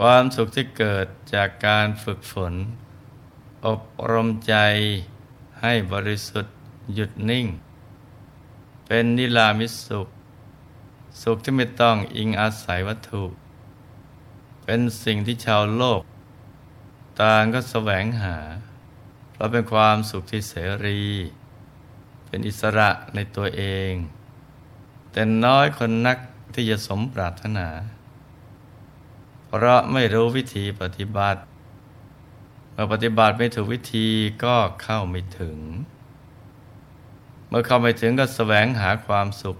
ความสุขที่เกิดจากการฝึกฝน อบรมใจให้บริสุทธิ์หยุดนิ่ง เป็นนิรามิสุข สุขที่ไม่ต้องอิงอาศัยวัตถุ เป็นสิ่งที่ชาวโลก ต่างก็แสวงหา เพราะเป็นความสุขที่เสรี เป็นอิสระในตัวเอง แต่น้อยคนนักที่จะสมปรารถนา เพราะไม่รู้วิธีปฏิบัติ เมื่อปฏิบัติไม่ถูกวิธีก็เข้าไม่ถึง เมื่อเข้าไม่ถึงก็แสวงหาความสุข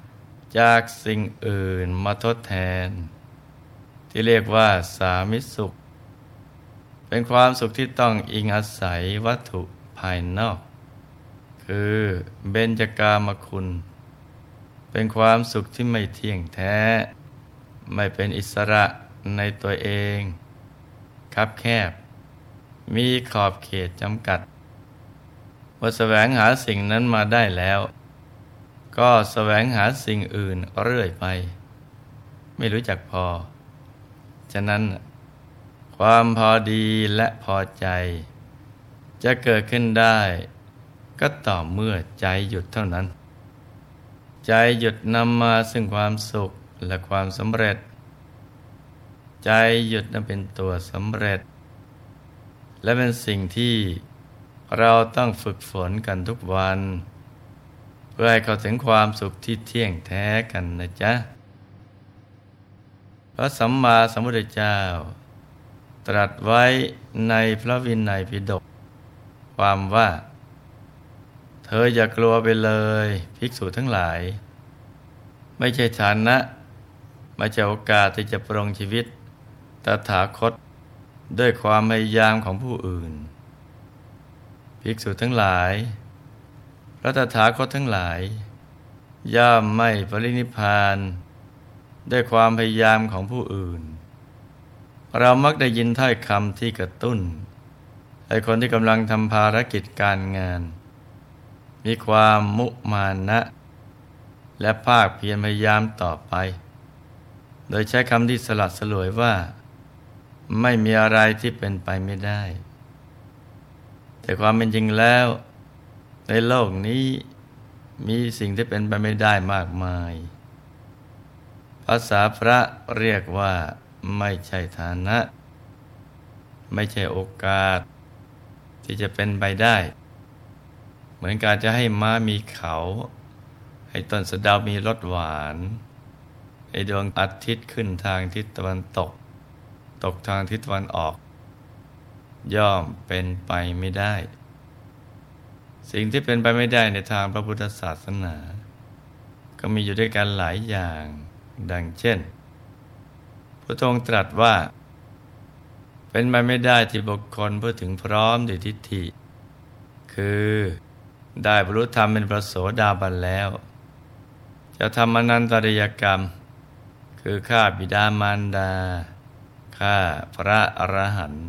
จากสิ่งอื่นมาทดแทน ที่เรียกว่าสามิสุข เป็นความสุขที่ต้องอิงอาศัยวัตถุภายนอก คือเบญจกามคุณ เป็นความสุขที่ไม่เที่ยงแท้ ไม่เป็นอิสระ ในตัวเอง คับแคบ มีขอบเขตจำกัดเมื่อแสวงหาสิ่งนั้นมาได้แล้ว ก็แสวงหาสิ่งอื่นเรื่อยไป ไม่รู้จักพอ ฉะนั้น ความพอดีและพอใจ จะเกิดขึ้นได้ ก็ต่อเมื่อใจหยุดเท่านั้น ใจหยุดนำมาซึ่งความสุขและความสำเร็จ ใจหยุดนั้นเป็นตัวสำเร็จ และเป็นสิ่งที่เราต้องฝึกฝนกันทุกวัน เพื่อให้เข้าถึงความสุขที่เที่ยงแท้กันนะจ๊ะพระสัมมาสัมพุทธเจ้า ตรัสไว้ในพระวินัยปิฎกความว่า เธออย่ากลัวไปเลยภิกษุทั้งหลาย ไม่ใช่ฐานะไม่ใช่โอกาสที่จะปรองชีวิต ตถาคตด้วยความพยายามของผู้อื่น ภิกษุทั้งหลาย พระตถาคตทั้งหลาย ย่อมไม่ปรินิพานด้วยความพยายามของผู้อื่น เรามักได้ยินถ้อยคำที่กระตุ้นให้คนที่กำลังทำภารกิจการงาน มีความมุมานะ และภาคเพียรพยายามต่อไป โดยใช้คำที่สลัดสลวยว่า ไม่มีอะไรที่เป็นไปไม่ได้ แต่ความเป็นจริงแล้ว ในโลกนี้มีสิ่งที่เป็นไปไม่ได้มากมาย ภาษาพระเรียกว่า ไม่ใช่ฐานะ ไม่ใช่โอกาส ที่จะเป็นไปได้ เหมือนการจะให้ม้ามีเขา ให้ต้นสะดาวมีรสหวาน ให้ดวงอาทิตย์ขึ้นทางทิศตะวันตก ตกทางทิศตะวันออก ย่อมเป็นไปไม่ได้ สิ่งที่เป็นไปไม่ได้ในทางพระพุทธศาสนา ก็มีอยู่ด้วยกันหลายอย่าง ดังเช่น พระองค์ตรัสว่า เป็นไปไม่ได้ที่บุคคลเพื่อถึงพร้อมด้วยทิฏฐิ คือได้บรรลุธรรมเป็นพระโสดาบันแล้ว จะทำอนันตริยกรรม คือฆ่าบิดามารดา ฆ่าพระอรหันต์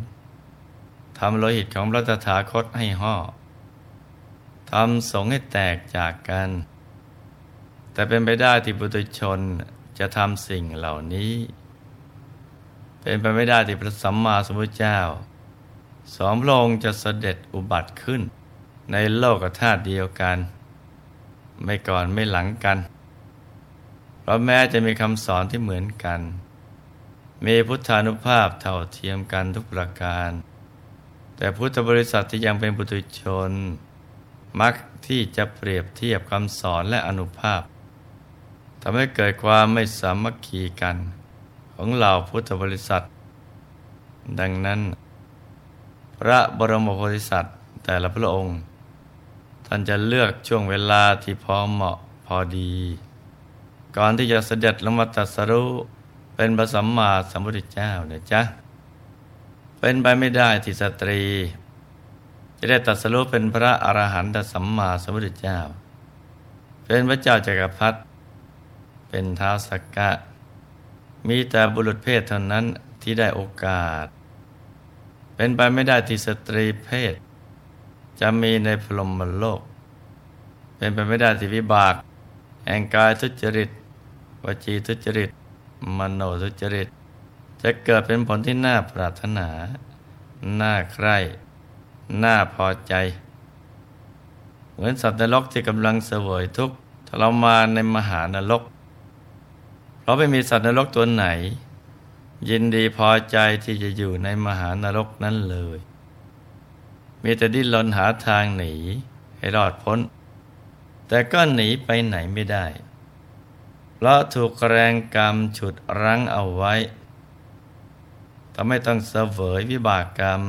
ทำโลหิตของพระตถาคตให้ห่อทำสงให้แตกจากกัน แต่เป็นไปได้ที่บุตรชนจะทำสิ่งเหล่านี้ เป็นไปไม่ได้ที่พระสัมมาสัมพุทธเจ้า สองพระองค์จะเสด็จอุบัติขึ้น ในโลกธาตุเดียวกัน ไม่ก่อนไม่หลังกัน เพราะแม้จะมีคำสอนที่เหมือนกัน มีพุทธานุภาพเท่าเทียมกันทุกประการ แต่พุทธบริษัทที่ยังเป็นปุถุชน มักที่จะเปรียบเทียบคำสอนและอนุภาพทำให้เกิดความไม่สามัคคีกัน ของเหล่าพุทธบริษัท ดังนั้น พระบรมโพธิสัตว์แต่ละพระองค์ ท่านจะเลือกช่วงเวลาที่พอเหมาะพอดี ก่อนที่จะเสด็จลงมาตรัสรู้ เป็นพระสัมมาสัมพุทธเจ้าเนี่ยจ้ะเป็นไปไม่ได้ที่สตรี จะได้ตัดสรุปเป็นพระอรหันตสัมมาสัมพุทธเจ้า เป็นพระเจ้าจักรพรรดิเป็นท้าวสักกะ มีแต่บุรุษเพศเท่านั้นที่ได้โอกาส เป็นไปไม่ได้ที่สตรีเพศ จะมีในพรหมโลก เป็นไปไม่ได้ที่วิบาก แห่งกายทุจริตวจีทุจริต มโนทุจริต จะเกิดเป็นผลที่น่าปรารถนา น่าใคร่ น่าพอใจ เหมือนสัตว์นรกที่กำลังเสวยทุกข์ทรมานในมหานรก เพราะไม่มีสัตว์นรกตัวไหน ยินดีพอใจที่จะอยู่ในมหานรกนั้นเลย มีแต่ดิ้นรนหาทางหนีให้รอดพ้น แต่ก็หนีไปไหนไม่ได้ เพราะถูกแรงกรรมฉุดรั้งเอาไว้ทำให้ต้องเสวยวิบากกรรม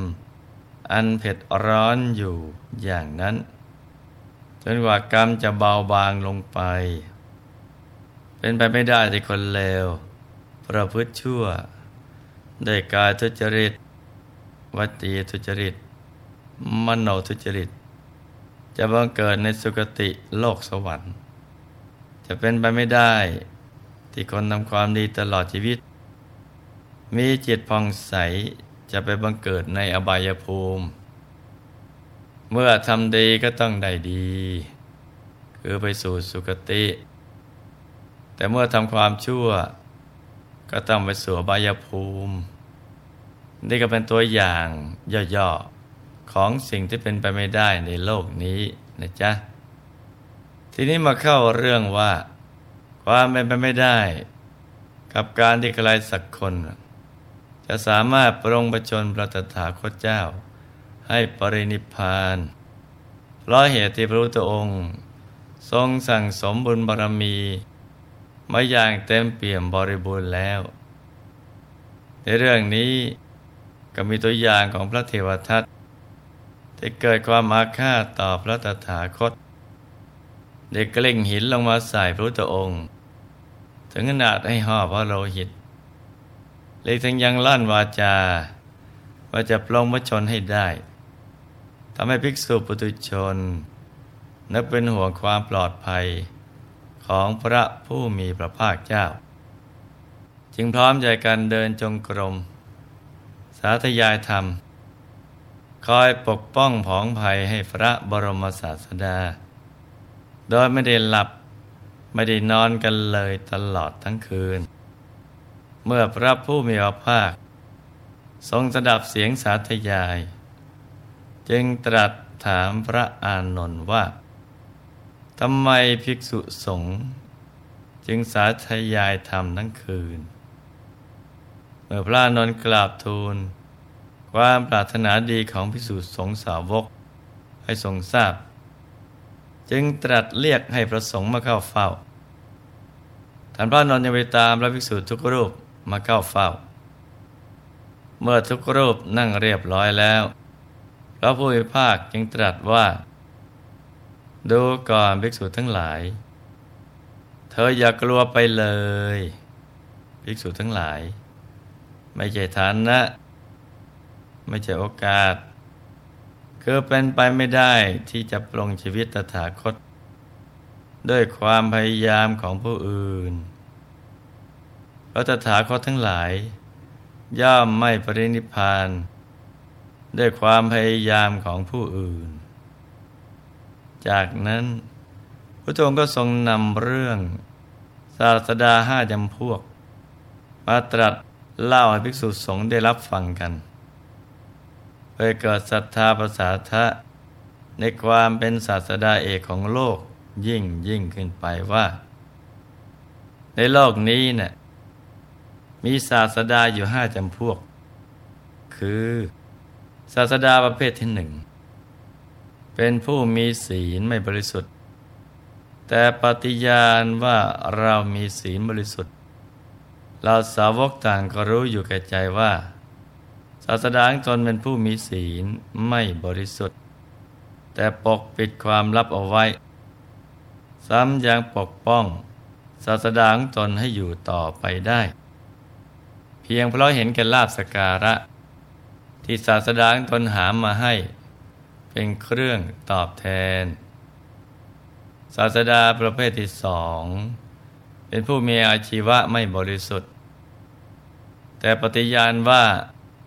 อันเผ็ดร้อนอยู่อย่างนั้น จนกว่ากรรมจะเบาบางลงไป เป็นไปไม่ได้ที่คนเลว ประพฤติชั่ว ได้กายทุจริตวัตีทุจริต มโนทุจริต จะบังเกิดในสุคติโลกสวรรค์ จะเป็นไปไม่ได้ ที่คนทำความดีตลอดชีวิต มีจิตผ่องใสจะไปบังเกิดในอบายภูมิ เมื่อทำดีก็ต้องได้ดี คือไปสู่สุคติ แต่เมื่อทำความชั่ว ก็ต้องไปสู่อบายภูมิ นี่ก็เป็นตัวอย่างย่อๆของสิ่งที่เป็นไปไม่ได้ในโลกนี้นะจ๊ะ ทีนี้มาเข้าเรื่องว่าความเป็นไปไม่ได้ กับการที่ใครสักคน จะสามารถปรงประชนพระตถาคตเจ้า ให้ปรินิพานเพราะเหตุที่พระพุทธองค์ ทรงสั่งสมบุญบารมี มาอย่างเต็มเปี่ยมบริบูรณ์แล้ว ในเรื่องนี้ก็มีตัวอย่างของพระเทวทัตที่เกิดความอาฆาตต่อพระตถาคต เด็กกล่งหินลงมาใส่พระพุทธองค์ ถึงขนาดให้ห่อพระโลหิต เลยทั้งยังลั่นวาจา ว่าจะปลงมชนให้ได้ทำให้ภิกษุปุตุชน นับเป็นห่วงความปลอดภัยของพระผู้มีพระภาคเจ้า จึงพร้อมใจกันเดินจงกรม สาธยายธรรม คอยปกป้องผองภัยให้พระบรมศาสดา โดยไม่ได้หลับไม่ได้นอนกันเลยตลอดทั้งคืน เมื่อพระผู้มีพระภาค ทรงสดับเสียงสาธยาย จึงตรัสถามพระอานนท์ว่าทำไมภิกษุสงฆ์จึงสาธยายธรรมทั้งคืน เมื่อพระอานนท์กราบทูล ความปรารถนาดีของภิกษุสงฆ์สาวก ให้ทรงทราบ จึงตรัสเรียกให้พระสงฆ์มาเข้าเฝ้าท่านพระนนท์ยังไปตามพระภิกษุทุกรูปมาเข้าเฝ้า เมื่อทุกรูปนั่งเรียบร้อยแล้วพระผู้มีภาคจึงตรัสว่า ดูก่อนภิกษุทั้งหลาย เธออย่ากลัวไปเลย ภิกษุทั้งหลาย ไม่ใช่ฐานนะไม่ใช่โอกาส คือเป็นไปไม่ได้ที่จะปลงชีวิตตถาคต ด้วยความพยายามของผู้อื่นระตถาคตทั้งหลาย ย่อมไม่ปรินิพานด้วยความพยายามของผู้อื่น จากนั้นพระองค์ก็ทรงนำเรื่องศาสดาห้าจำพวก มาตรัสเล่าให้ภิกษุสงฆ์ได้รับฟังกัน เพื่อเกิดศรัทธาภาษาทะในความเป็นศาสดาเอกของโลกยิ่งยิ่งขึ้นไปว่า ในโลกนี้เนะ่ยมีศาสดาอยู่ห้าจำพวก คือศาสดาประเภทที่หนึ่ง เป็นผู้มีศีลไม่บริสุทธิ์ แต่ปฏิญาณว่าเรามีศีลบริสุทธิ์ เราสาวกต่างก็รู้อยู่แก่ใจว่า ศาสดาตนเป็นผู้มีศีลไม่บริสุทธิ์ แต่ปกปิดความลับเอาไว้ ซ้ำยังปกป้องศาสดางตนให้อยู่ต่อไปได้ เพียงเพราะเห็นแก่ลาบสการะ ที่ศาสดางตนหามมาให้ เป็นเครื่องตอบแทน ศาสดาประเภทที่สองเป็นผู้มีอาชีวะไม่บริสุทธิ์ แต่ปฏิญาณว่า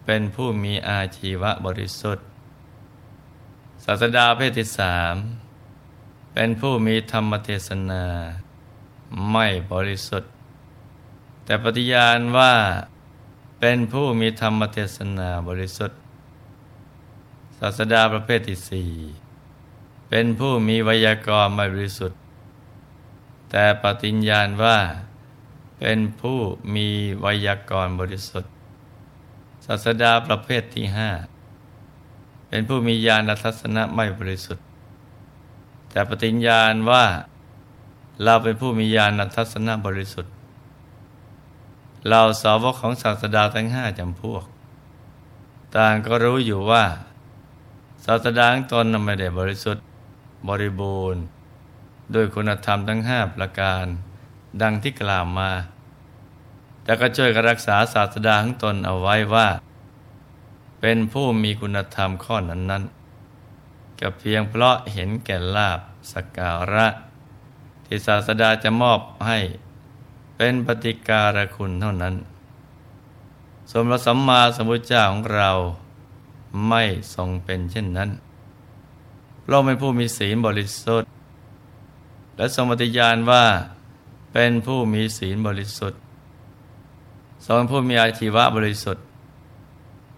เป็นผู้มีอาชีวะบริสุทธิ์ศาสดาประเภทที่สามเป็นผู้มีธรรมเทศนา ไม่บริสุทธิ์ แต่ปฏิญาณว่าเป็นผู้มีธรรมเทศนาบริสุทธิ์ศาสดาประเภทที่สี่เป็นผู้มีไวยากรณ์บริสุทธิ์ แต่ปฏิญญาณว่าเป็นผู้มีไวยากรณ์บริสุทธิ์ ศาสดาประเภทที่ห้าเป็นผู้มีญาณทัศนะไม่บริสุทธิ์ แต่ปฏิญญาณว่าเราเป็นผู้มีญาณทัศนะบริสุทธิ์ เราสาวกของศาสดาทั้งห้าจำพวก ต่างก็รู้อยู่ว่า ศาสดาองตนไม่ได้บริสุทธิ์บริบูรณ์ ด้วยคุณธรรมทั้งห้าประการ ดังที่กล่าวมา แต่ก็ช่วยรักษาศาสดาของตนเอาไว้ว่า เป็นผู้มีคุณธรรมข้อนั้นๆกับเพียงเพราะเห็นแก่ลาบสกการะ ที่ศาสดาจะมอบให้เป็นปฏิการคุณเท่านั้น สมรสัมมาสัมพุทธเจ้าของเราไม่ทรงเป็นเช่นนั้นเราเป็นผู้มีศีลบริสุทธิ์ และสมติญาณว่าเป็นผู้มีศีลบริสุทธิ์ สองผู้มีอาชีวะบริสุทธิ์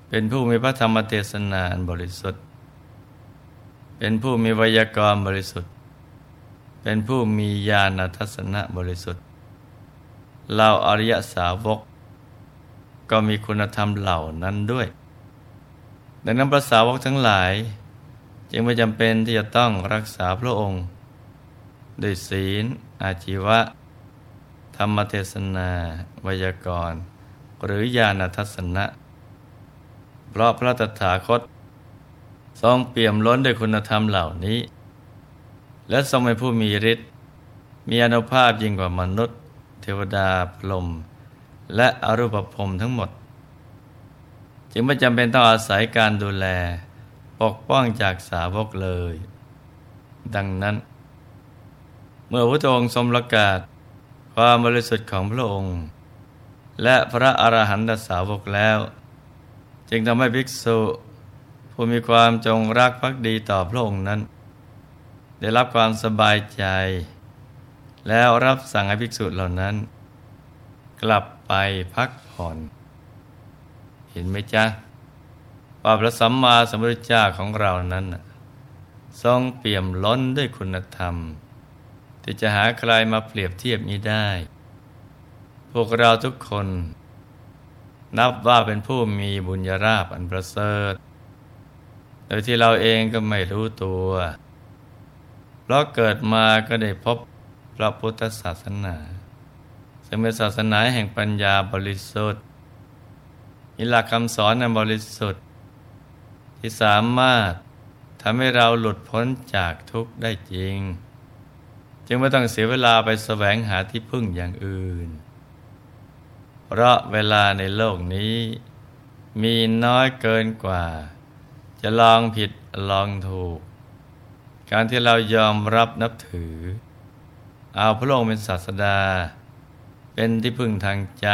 เป็นผู้มีพระธรรมเทศนาบริสุทธิ์ เป็นผู้มีวยากรณ์บริสุทธิ์ เป็นผู้มีญาณทัศนะบริสุทธิ์เราอริยสาวก ก็มีคุณธรรมเหล่านั้นด้วย ดังนั้นพระสาวกทั้งหลาย จึงไม่จำเป็นที่จะต้องรักษาพระองค์ ด้วยศีล อาชีวะ ธรรมเทศนาวยากรณ์ หรือญาณทัศนะ เพราะพระตถาคต ทรงเปี่ยมล้นด้วยคุณธรรมเหล่านี้ และทรงเป็นผู้มีฤทธิ์มีอนุภาพยิ่งกว่ามนุษย์ เทวดาพรหมและอรูปภพทั้งหมด จึงไม่จำเป็นต้องอาศัยการดูแลปกป้องจากสาวกเลย ดังนั้น เมื่อพระองค์ทรงประกาศความบริสุทธิ์ของพระองค์ และพระอรหันตสาวกแล้ว จึงทำให้ภิกษุ ผู้มีความจงรักภักดีต่อพระองค์นั้น ได้รับความสบายใจ แล้วรับสั่งให้ภิกษุเหล่านั้น กลับไปพักผ่อน เห็นไหมจ๊ะว่าพระสัมมาสัมพุทธเจ้าของเรานั้นทรงเปี่ยมล้นด้วยคุณธรรม ที่จะหาใครมาเปรียบเทียบนี้ได้ พวกเราทุกคน นับว่าเป็นผู้มีบุญญาราภอันประเสริฐ โดยที่เราเองก็ไม่รู้ตัว เพราะเกิดมาก็ได้พบพระพุทธศาสนาซึ่งเป็นศาสนาแห่งปัญญาบริสุทธิ์มีหลักคำสอนอันบริสุทธิ์ ที่สามารถทำให้เราหลุดพ้นจากทุกข์ได้จริง จึงไม่ต้องเสียเวลาไปแสวงหาที่พึ่งอย่างอื่น เพราะเวลาในโลกนี้ มีน้อยเกินกว่า จะลองผิดลองถูก การที่เรายอมรับนับถือ เอาพระองค์เป็นศาสดา เป็นที่พึ่งทางใจ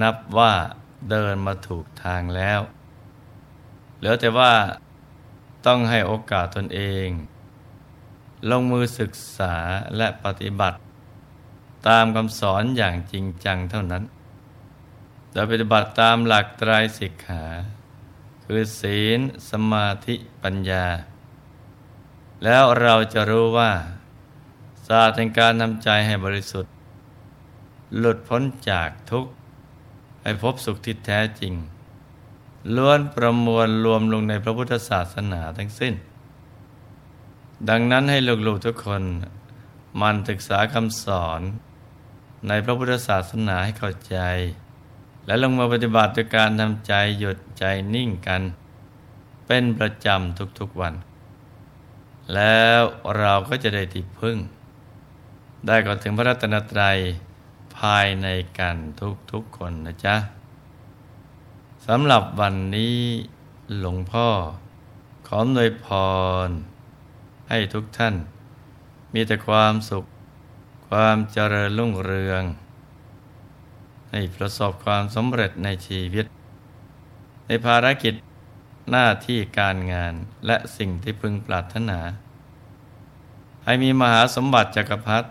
นับว่าเดินมาถูกทางแล้ว เหลือแต่ว่าต้องให้โอกาสตนเอง ลงมือศึกษาและปฏิบัติ ตามคำสอนอย่างจริงจังเท่านั้น โดยปฏิบัติตามหลักไตรสิกขา คือศีล สมาธิปัญญา แล้วเราจะรู้ว่าศาสตร์แห่งการทำใจให้บริสุทธิ์ หลุดพ้นจากทุกข์ ให้พบสุขที่แท้จริง ล้วนประมวลรวมลงในพระพุทธศาสนาทั้งสิ้น ดังนั้นให้ลูกๆทุกคนมันศึกษาคำสอนในพระพุทธศาสนาให้เข้าใจ และลงมาปฏิบัติด้วยการทำใจหยุดใจนิ่งกัน เป็นประจำทุกๆวัน แล้วเราก็จะได้ติดพึ่ง ได้ก่อนถึงพระรัตนตรัยภายในกันทุกๆคนนะจ๊ะสำหรับวันนี้หลวงพ่อ ขอหนวยพร ให้ทุกท่าน มีแต่ความสุข ความเจริญรุ่งเรือง ให้ประสบความสำเร็จในชีวิต ในภารกิจหน้าที่การงานและสิ่งที่พึงปรารถนา ให้มีมหาสมบัติจักรพรรดิ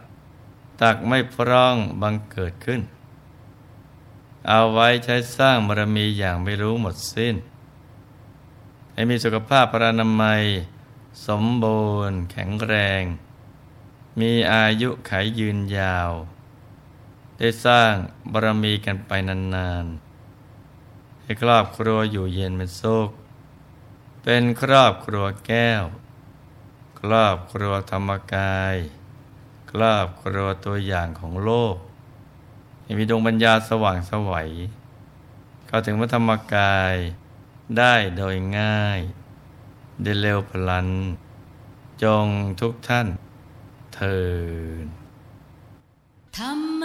ตักไม่พร่องบังเกิดขึ้น เอาไว้ใช้สร้างบารมีอย่างไม่รู้หมดสิ้น ให้มีสุขภาพพรานามัย สมบูรณ์ แข็งแรง มีอายุขายยืนยาว ได้สร้างบารมีกันไปนานๆ ให้ครอบครัวอยู่เย็นเป็นสุขเป็นครอบครัวแก้ว ครอบครัวธรรมกาย ครอบครัวตัวอย่างของโลกมีดวงปัญญาสว่างสวัยเข้าถึงพระธรรมกายได้โดยง่าย ได้เร็วพลัน จงทุกท่านเทินธรรม